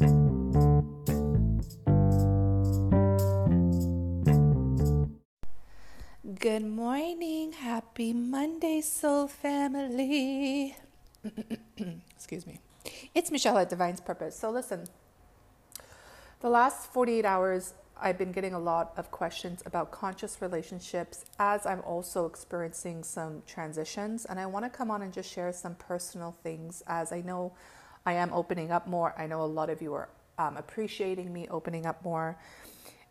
Good morning. Happy Monday, Soul Family. Excuse me. It's Michelle at Divine's Purpose. So, listen, the last 48 hours, I've been getting a lot of questions about conscious relationships as I'm also experiencing some transitions. And I want to come on and just share some personal things as I know I am opening up more. I know a lot of you are um, appreciating me opening up more.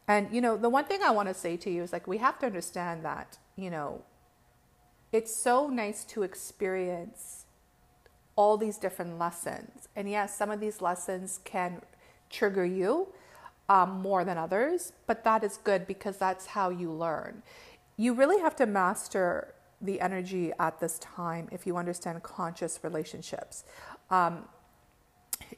And, you know, the one thing I want to say to you is like, we have to understand that, you know, it's so nice to experience all these different lessons. And yes, some of these lessons can trigger you um, more than others, but that is good because that's how you learn. You really have to master the energy at this time if you understand conscious relationships. Um,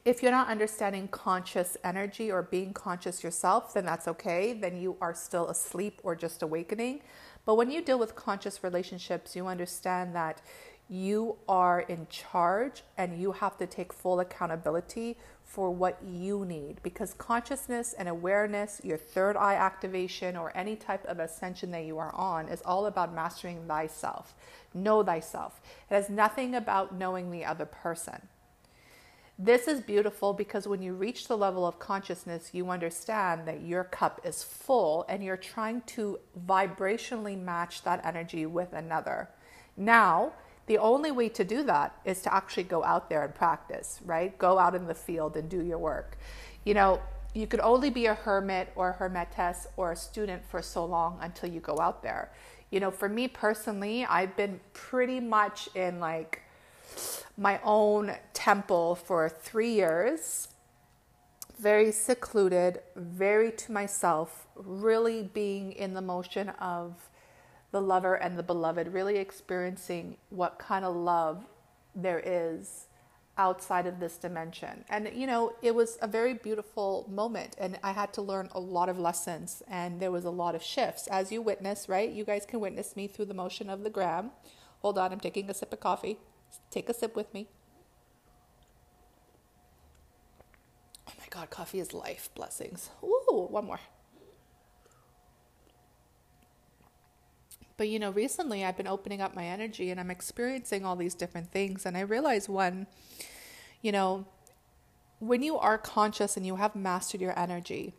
if you're not understanding conscious energy or being conscious yourself, then that's okay. Then you are still asleep or just awakening. But when you deal with conscious relationships, you understand that you are in charge and you have to take full accountability for what you need because consciousness and awareness, your third eye activation, or any type of ascension that you are on is all about mastering thyself. Know thyself. It has nothing about knowing the other person. This is beautiful because when you reach the level of consciousness, you understand that your cup is full and you're trying to vibrationally match that energy with another. Now, the only way to do that is to actually go out there and practice, right? Go out in the field and do your work. You know, you could only be a hermit or a hermetess or a student for so long until you go out there. You know, for me personally, I've been pretty much in like my own temple for three years, very secluded, very to myself, really being in the motion of the lover and the beloved, really experiencing what kind of love there is outside of this dimension. And, you know, it was a very beautiful moment. And I had to learn a lot of lessons. And there was a lot of shifts, as you witness, right? You guys can witness me through the motion of the gram. Hold on, I'm taking a sip of coffee. Take a sip with me. Oh my God, coffee is life. Blessings. Ooh, one more. But you know, recently I've been opening up my energy and I'm experiencing all these different things. And I realize one, you know, when you are conscious and you have mastered your energy,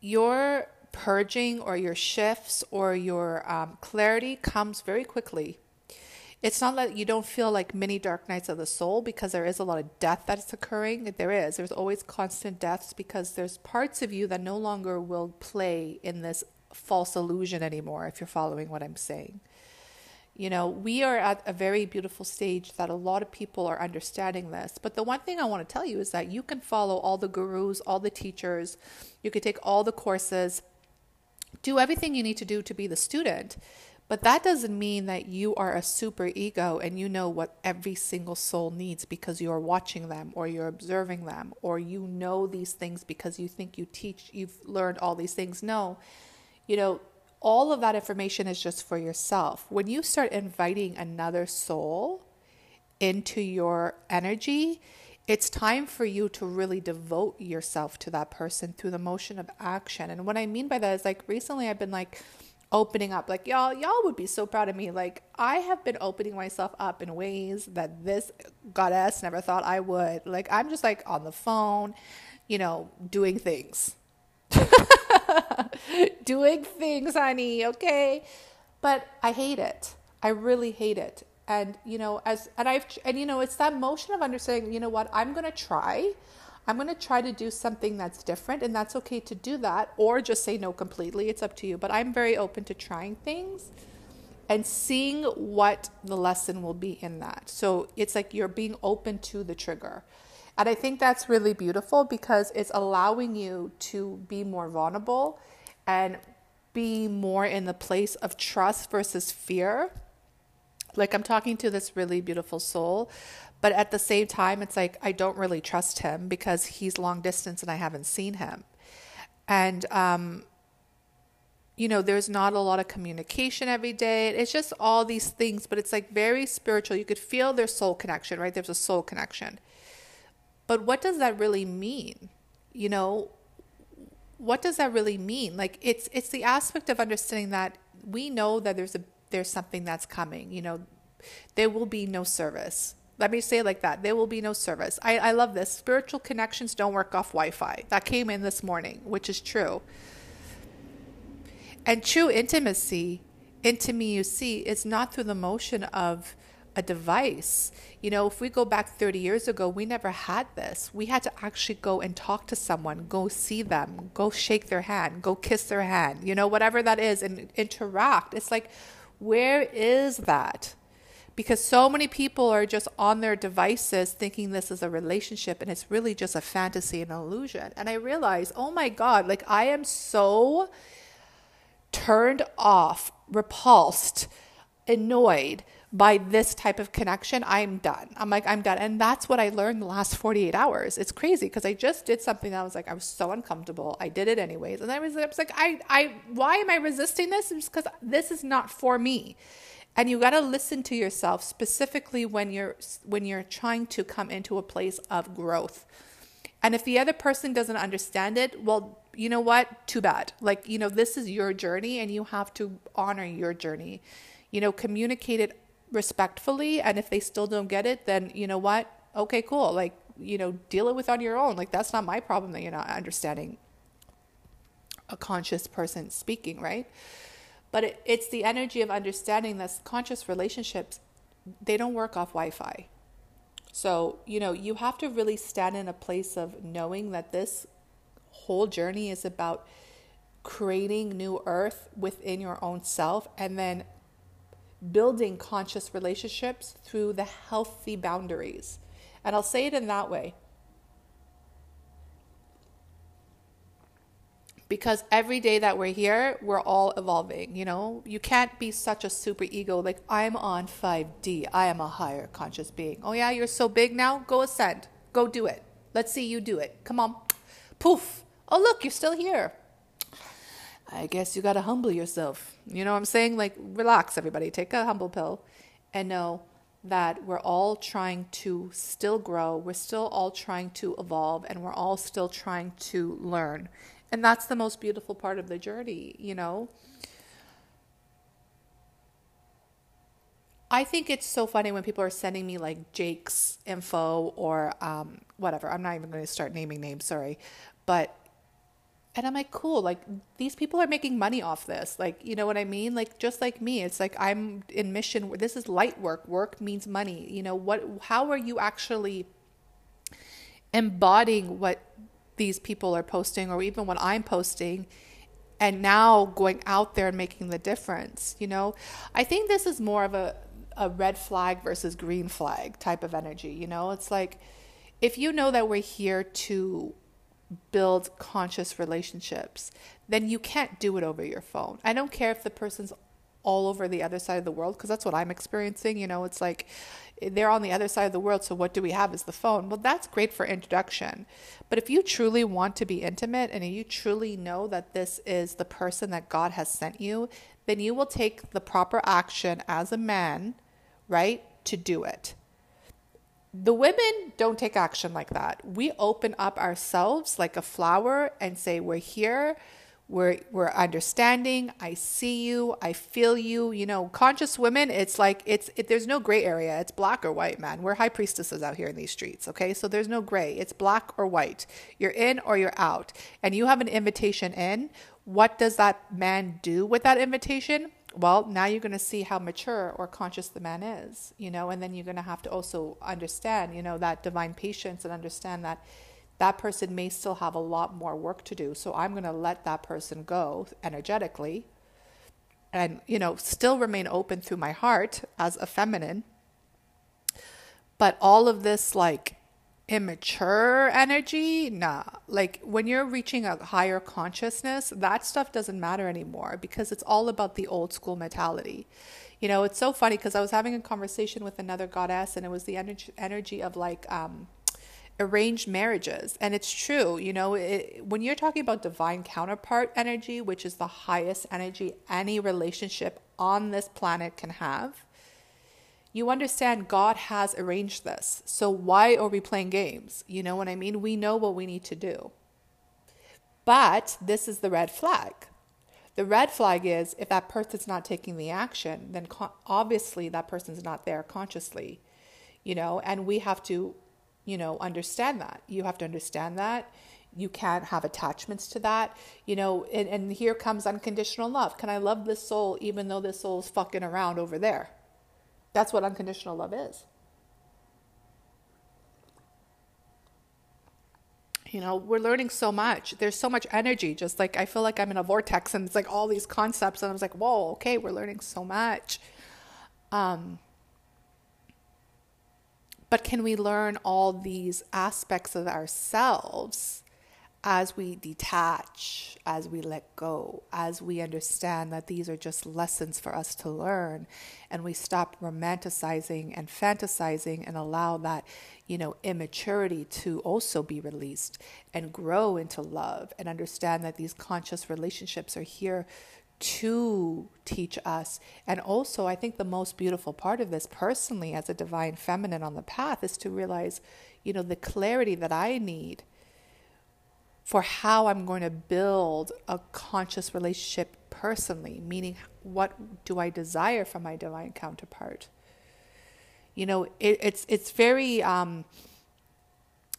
your purging or your shifts or your um, clarity comes very quickly it's not that you don't feel like many dark nights of the soul because there is a lot of death that's occurring. There is. There's always constant deaths because there's parts of you that no longer will play in this false illusion anymore, if you're following what I'm saying. You know, we are at a very beautiful stage that a lot of people are understanding this. But the one thing I want to tell you is that you can follow all the gurus, all the teachers, you could take all the courses, do everything you need to do to be the student. But that doesn't mean that you are a super ego and you know what every single soul needs because you're watching them or you're observing them or you know these things because you think you teach, you've learned all these things. No, you know, all of that information is just for yourself. When you start inviting another soul into your energy, it's time for you to really devote yourself to that person through the motion of action. And what I mean by that is like recently I've been like, opening up. Like y'all y'all would be so proud of me. Like i have been opening myself up in ways that this goddess never thought i would. Like i'm just like on the phone you know doing things. Doing things honey okay? But i hate it. I really hate it. And you know as and i've and you know it's that motion of understanding you know what i'm to try I'm going to try to do something that's different, and that's okay to do that, or just say no completely. It's up to you. But I'm very open to trying things and seeing what the lesson will be in that. So it's like you're being open to the trigger. And I think that's really beautiful because it's allowing you to be more vulnerable and be more in the place of trust versus fear. Like I'm talking to this really beautiful soul but at the same time, it's like I don't really trust him because he's long distance and I haven't seen him. And, um, you know, there's not a lot of communication every day. It's just all these things, but it's like very spiritual. You could feel their soul connection, right? There's a soul connection. But what does that really mean? You know, what does that really mean? Like it's it's the aspect of understanding that we know that there's a there's something that's coming. You know, there will be no service. Let me say it like that. There will be no service. I, I love this. Spiritual connections don't work off Wi Fi. That came in this morning, which is true. And true intimacy, intimacy, you see, is not through the motion of a device. You know, if we go back 30 years ago, we never had this. We had to actually go and talk to someone, go see them, go shake their hand, go kiss their hand, you know, whatever that is, and interact. It's like, where is that? Because so many people are just on their devices thinking this is a relationship and it's really just a fantasy and illusion. And I realize, oh my God, like I am so turned off, repulsed, annoyed by this type of connection, I'm done. I'm like, I'm done. And that's what I learned the last 48 hours. It's crazy because I just did something that was like, I was so uncomfortable. I did it anyways. And I was, I was like, I, I, why am I resisting this? It's because this is not for me. And you got to listen to yourself specifically when you're, when you're trying to come into a place of growth. And if the other person doesn't understand it, well, you know what? Too bad. Like, you know, this is your journey and you have to honor your journey. You know, communicate it respectfully and if they still don't get it then you know what okay cool like you know deal it with on your own like that's not my problem that you're not understanding a conscious person speaking right but it, it's the energy of understanding that conscious relationships they don't work off wi-fi so you know you have to really stand in a place of knowing that this whole journey is about creating new earth within your own self and then building conscious relationships through the healthy boundaries. And I'll say it in that way. Because every day that we're here, we're all evolving. You know, you can't be such a super ego like, I'm on 5D. I am a higher conscious being. Oh, yeah, you're so big now? Go ascend. Go do it. Let's see you do it. Come on. Poof. Oh, look, you're still here. I guess you got to humble yourself. You know what I'm saying? Like, relax, everybody. Take a humble pill and know that we're all trying to still grow. We're still all trying to evolve and we're all still trying to learn. And that's the most beautiful part of the journey, you know? I think it's so funny when people are sending me like Jake's info or um, whatever. I'm not even going to start naming names, sorry. But and I'm like, cool, like these people are making money off this. Like, you know what I mean? Like just like me. It's like I'm in mission this is light work. Work means money. You know, what how are you actually embodying what these people are posting or even what I'm posting and now going out there and making the difference, you know? I think this is more of a a red flag versus green flag type of energy, you know? It's like if you know that we're here to build conscious relationships, then you can't do it over your phone. I don't care if the person's all over the other side of the world because that's what I'm experiencing. You know, it's like they're on the other side of the world, so what do we have is the phone. Well, that's great for introduction. But if you truly want to be intimate and you truly know that this is the person that God has sent you, then you will take the proper action as a man, right, to do it. The women don't take action like that. We open up ourselves like a flower and say, We're here. We're, we're understanding. I see you. I feel you. You know, conscious women, it's like, it's, it, there's no gray area. It's black or white, man. We're high priestesses out here in these streets. Okay. So there's no gray. It's black or white. You're in or you're out. And you have an invitation in. What does that man do with that invitation? well, now you're going to see how mature or conscious the man is, you know, and then you're going to have to also understand, you know, that divine patience and understand that that person may still have a lot more work to do. So I'm going to let that person go energetically and, you know, still remain open through my heart as a feminine. But all of this, like, immature energy, nah. Like when you're reaching a higher consciousness, that stuff doesn't matter anymore because it's all about the old school mentality. You know, it's so funny because I was having a conversation with another goddess and it was the energy, energy of like um, arranged marriages. And it's true, you know, it, when you're talking about divine counterpart energy, which is the highest energy any relationship on this planet can have, you understand God has arranged this. So why are we playing games? You know what I mean? We know what we need to do. But this is the red flag. The red flag is if that person's not taking the action, then obviously that person's not there consciously, you know, and we have to, you know, understand that. You have to understand that. You can't have attachments to that, you know, and, and here comes unconditional love. Can I love this soul even though this soul's fucking around over there? That's what unconditional love is. you know we're learning so much there's so much energy just like i feel like i'm in a vortex and it's like all these concepts and i was like whoa okay we're learning so much um, but can we learn all these aspects of ourselves as we detach, as we let go, as we understand that these are just lessons for us to learn, and we stop romanticizing and fantasizing and allow that, you know, immaturity to also be released and grow into love and understand that these conscious relationships are here to teach us. And also, I think the most beautiful part of this, personally, as a divine feminine on the path, is to realize, you know, the clarity that I need for how I'm going to build a conscious relationship personally, meaning what do I desire from my divine counterpart? You know, it, it's it's very um,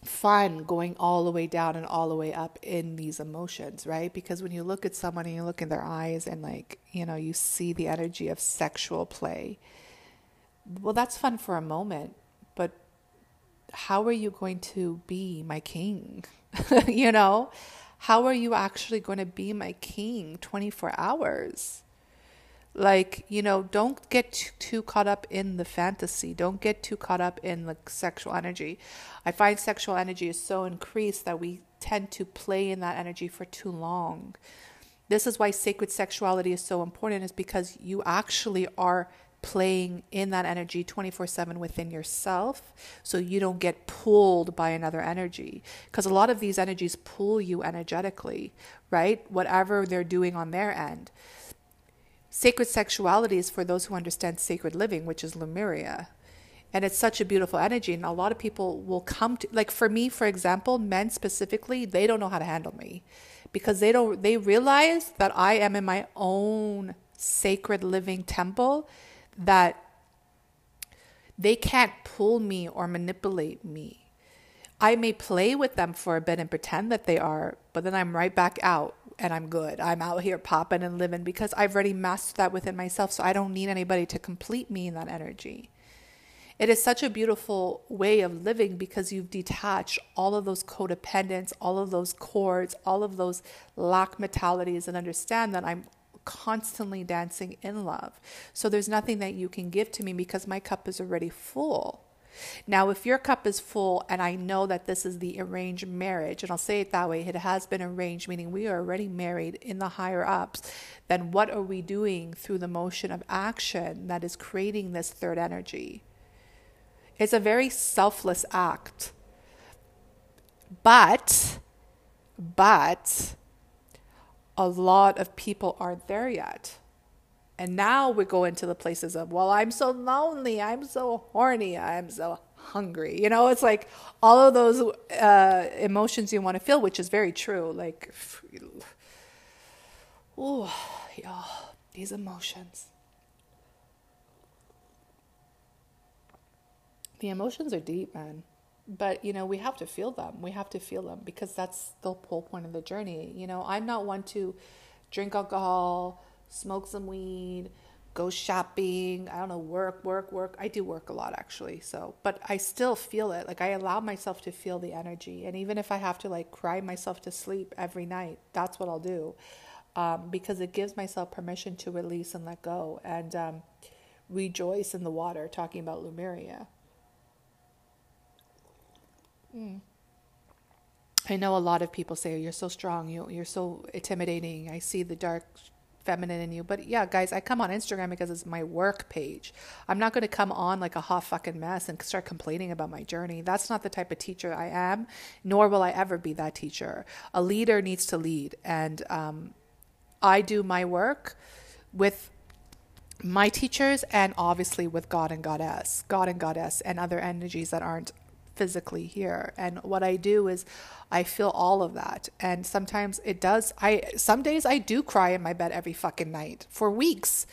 fun going all the way down and all the way up in these emotions, right? Because when you look at someone and you look in their eyes and like you know you see the energy of sexual play, well, that's fun for a moment, but how are you going to be my king? you know, how are you actually going to be my king 24 hours? Like, you know, don't get too, caught up in the fantasy. Don't get too caught up in the sexual energy. I find sexual energy is so increased that we tend to play in that energy for too long. This is why sacred sexuality is so important, is because you actually are playing in that energy 24 7 within yourself so you don't get pulled by another energy. Because a lot of these energies pull you energetically, right? Whatever they're doing on their end. Sacred sexuality is for those who understand sacred living, which is Lemuria. And it's such a beautiful energy. And a lot of people will come to, like for me, for example, men specifically, they don't know how to handle me because they don't, they realize that I am in my own sacred living temple that they can't pull me or manipulate me. I may play with them for a bit and pretend that they are, but then I'm right back out and I'm good. I'm out here popping and living because I've already mastered that within myself. So I don't need anybody to complete me in that energy. It is such a beautiful way of living because you've detached all of those codependents, all of those cords, all of those lack mentalities, and understand that I'm constantly dancing in love. So there's nothing that you can give to me because my cup is already full. Now, if your cup is full and I know that this is the arranged marriage, and I'll say it that way, it has been arranged, meaning we are already married in the higher ups, then what are we doing through the motion of action that is creating this third energy? It's a very selfless act. But, but, a lot of people aren't there yet. And now we go into the places of, well, I'm so lonely, I'm so horny, I'm so hungry. You know, it's like all of those uh, emotions you want to feel, which is very true. Like, oh, y'all, these emotions. The emotions are deep, man but you know we have to feel them we have to feel them because that's the whole point of the journey you know i'm not one to drink alcohol smoke some weed go shopping i don't know work work work i do work a lot actually so but i still feel it like i allow myself to feel the energy and even if i have to like cry myself to sleep every night that's what i'll do um, because it gives myself permission to release and let go and um, rejoice in the water talking about lemuria Mm. I know a lot of people say, You're so strong, you, you're so intimidating. I see the dark feminine in you. But yeah, guys, I come on Instagram because it's my work page. I'm not going to come on like a hot fucking mess and start complaining about my journey. That's not the type of teacher I am, nor will I ever be that teacher. A leader needs to lead. And um, I do my work with my teachers and obviously with God and Goddess, God and Goddess, and other energies that aren't physically here. And what I do is I feel all of that. And sometimes it does I some days I do cry in my bed every fucking night for weeks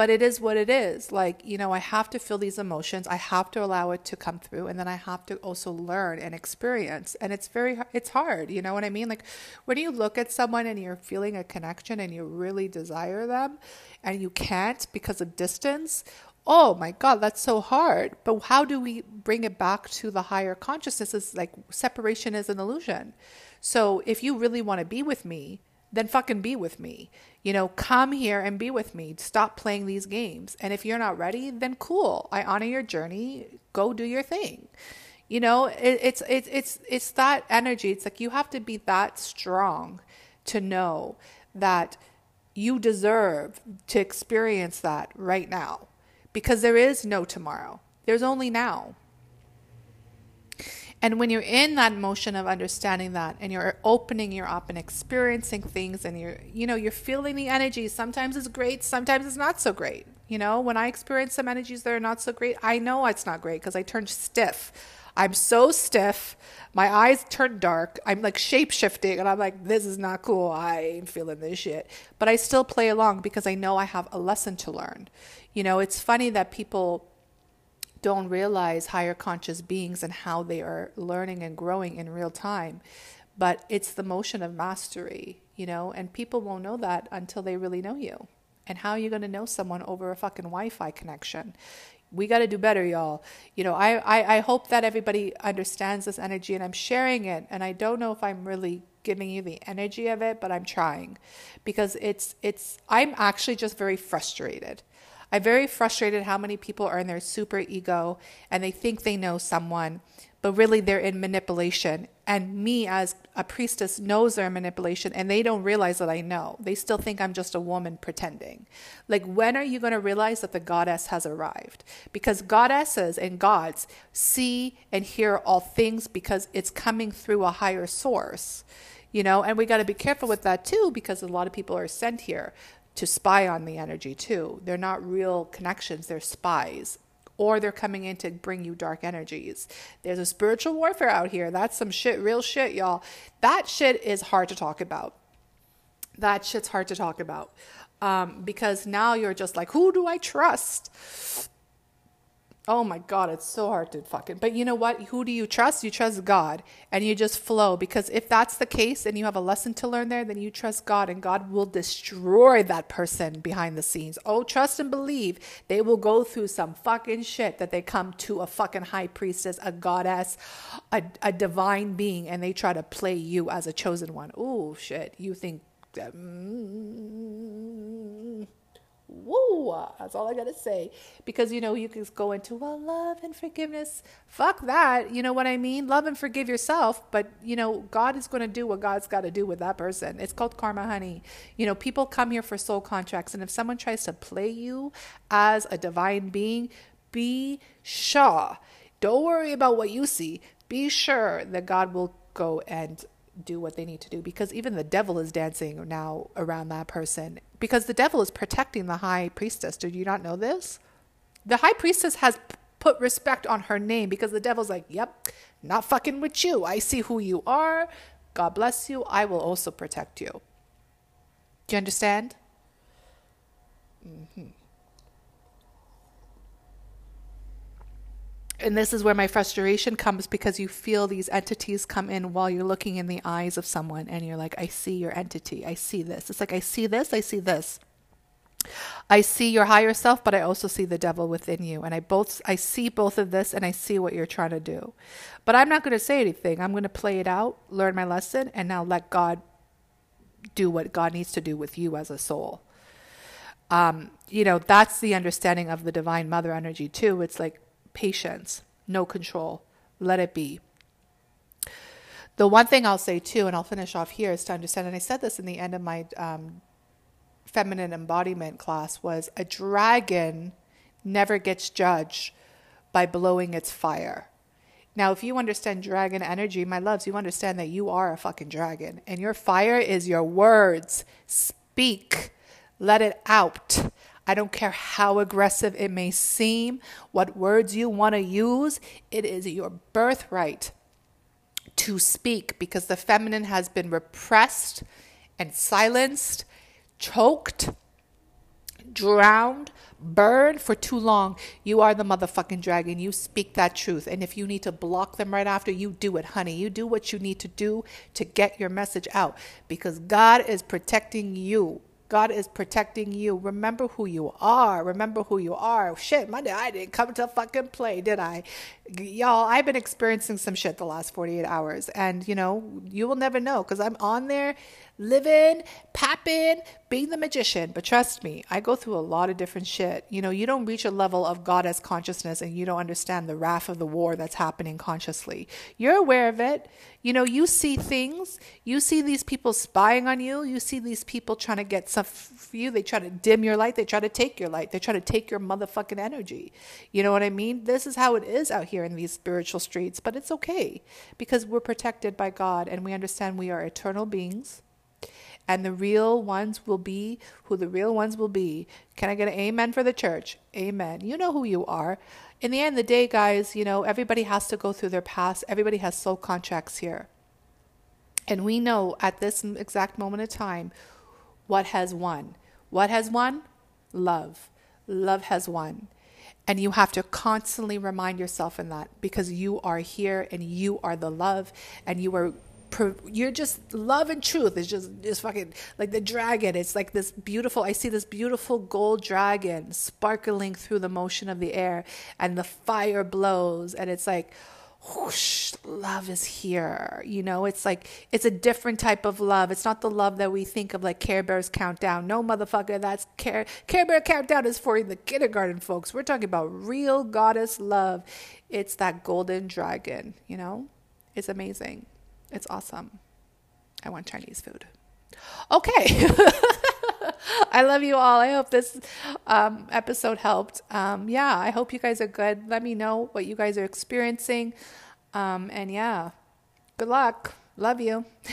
but it is what it is. Like, you know, I have to feel these emotions. I have to allow it to come through and then I have to also learn and experience. And it's very it's hard, you know what I mean? Like when you look at someone and you're feeling a connection and you really desire them and you can't because of distance, oh my god, that's so hard. But how do we bring it back to the higher consciousness? Is like separation is an illusion. So if you really want to be with me, then fucking be with me. You know, come here and be with me. Stop playing these games. And if you're not ready, then cool. I honor your journey. Go do your thing. You know, it, it's it's it's it's that energy. It's like you have to be that strong to know that you deserve to experience that right now because there is no tomorrow. There's only now. And when you're in that motion of understanding that and you're opening you're up and experiencing things and you're you know, you're feeling the energy. Sometimes it's great, sometimes it's not so great. You know, when I experience some energies that are not so great, I know it's not great because I turn stiff. I'm so stiff. My eyes turn dark. I'm like shape shifting and I'm like, this is not cool. I ain't feeling this shit. But I still play along because I know I have a lesson to learn. You know, it's funny that people don't realize higher conscious beings and how they are learning and growing in real time. But it's the motion of mastery, you know, and people won't know that until they really know you. And how are you going to know someone over a fucking Wi Fi connection? We got to do better, y'all. You know, I, I, I hope that everybody understands this energy and I'm sharing it. And I don't know if I'm really giving you the energy of it, but I'm trying because it's, it's, I'm actually just very frustrated I'm very frustrated how many people are in their super ego and they think they know someone, but really they're in manipulation. And me, as a priestess, knows they're in manipulation and they don't realize that I know. They still think I'm just a woman pretending. Like, when are you going to realize that the goddess has arrived? Because goddesses and gods see and hear all things because it's coming through a higher source you know and we got to be careful with that too because a lot of people are sent here to spy on the energy too. They're not real connections, they're spies. Or they're coming in to bring you dark energies. There's a spiritual warfare out here. That's some shit, real shit, y'all. That shit is hard to talk about. That shit's hard to talk about. Um, because now you're just like, who do I trust? Oh my God, it's so hard to fucking. But you know what? Who do you trust? You trust God and you just flow. Because if that's the case and you have a lesson to learn there, then you trust God and God will destroy that person behind the scenes. Oh, trust and believe. They will go through some fucking shit that they come to a fucking high priestess, a goddess, a, a divine being, and they try to play you as a chosen one. Oh, shit. You think. Mm, That's all I gotta say. Because you know, you can go into well, love and forgiveness. Fuck that. You know what I mean? Love and forgive yourself, but you know, God is gonna do what God's gotta do with that person. It's called karma, honey. You know, people come here for soul contracts, and if someone tries to play you as a divine being, be sure. Don't worry about what you see. Be sure that God will go and do what they need to do because even the devil is dancing now around that person because the devil is protecting the high priestess. Did you not know this? The high priestess has put respect on her name because the devil's like, yep, not fucking with you. I see who you are. God bless you. I will also protect you. Do you understand? Mm-hmm. And this is where my frustration comes because you feel these entities come in while you're looking in the eyes of someone and you're like, I see your entity. I see this. It's like, I see this. I see this. I see your higher self, but I also see the devil within you. And I both, I see both of this and I see what you're trying to do. But I'm not going to say anything. I'm going to play it out, learn my lesson, and now let God do what God needs to do with you as a soul. Um, you know, that's the understanding of the divine mother energy too. It's like, patience, no control. Let it be. The one thing I'll say too, and I'll finish off here, is to understand, and I said this in the end of my um, feminine embodiment class, was a dragon never gets judged by blowing its fire. Now, if you understand dragon energy, my loves, you understand that you are a fucking dragon, and your fire is your words. Speak, let it out. I don't care how aggressive it may seem, what words you want to use, it is your birthright to speak because the feminine has been repressed and silenced, choked, drowned, burned for too long. You are the motherfucking dragon. You speak that truth. And if you need to block them right after, you do it, honey. You do what you need to do to get your message out because God is protecting you. God is protecting you. Remember who you are. Remember who you are. Shit, Monday, I didn't come to fucking play, did I? Y'all, I've been experiencing some shit the last 48 hours. And, you know, you will never know because I'm on there living, papping, being the magician. But trust me, I go through a lot of different shit. You know, you don't reach a level of goddess consciousness and you don't understand the wrath of the war that's happening consciously. You're aware of it. You know, you see things. You see these people spying on you. You see these people trying to get stuff for you. They try to dim your light. They try to take your light. They try to take your motherfucking energy. You know what I mean? This is how it is out here in these spiritual streets. But it's okay because we're protected by God and we understand we are eternal beings and the real ones will be who the real ones will be. Can I get an amen for the church? Amen. You know who you are. In the end of the day, guys, you know, everybody has to go through their past. Everybody has soul contracts here. And we know at this exact moment of time what has won. What has won? Love. Love has won. And you have to constantly remind yourself in that because you are here and you are the love and you are you're just love and truth is just just fucking like the dragon it's like this beautiful i see this beautiful gold dragon sparkling through the motion of the air and the fire blows and it's like whoosh love is here you know? It's like it's a different type of love. It's not the love that we think of like care bears countdown. No motherfucker that's care care bear countdown is for the kindergarten folks. We're talking about real goddess love. It's that golden dragon you know? It's amazing it's awesome. I want Chinese food. Okay. I love you all. I hope this um, episode helped. Um, yeah, I hope you guys are good. Let me know what you guys are experiencing. Um, and yeah, good luck. Love you.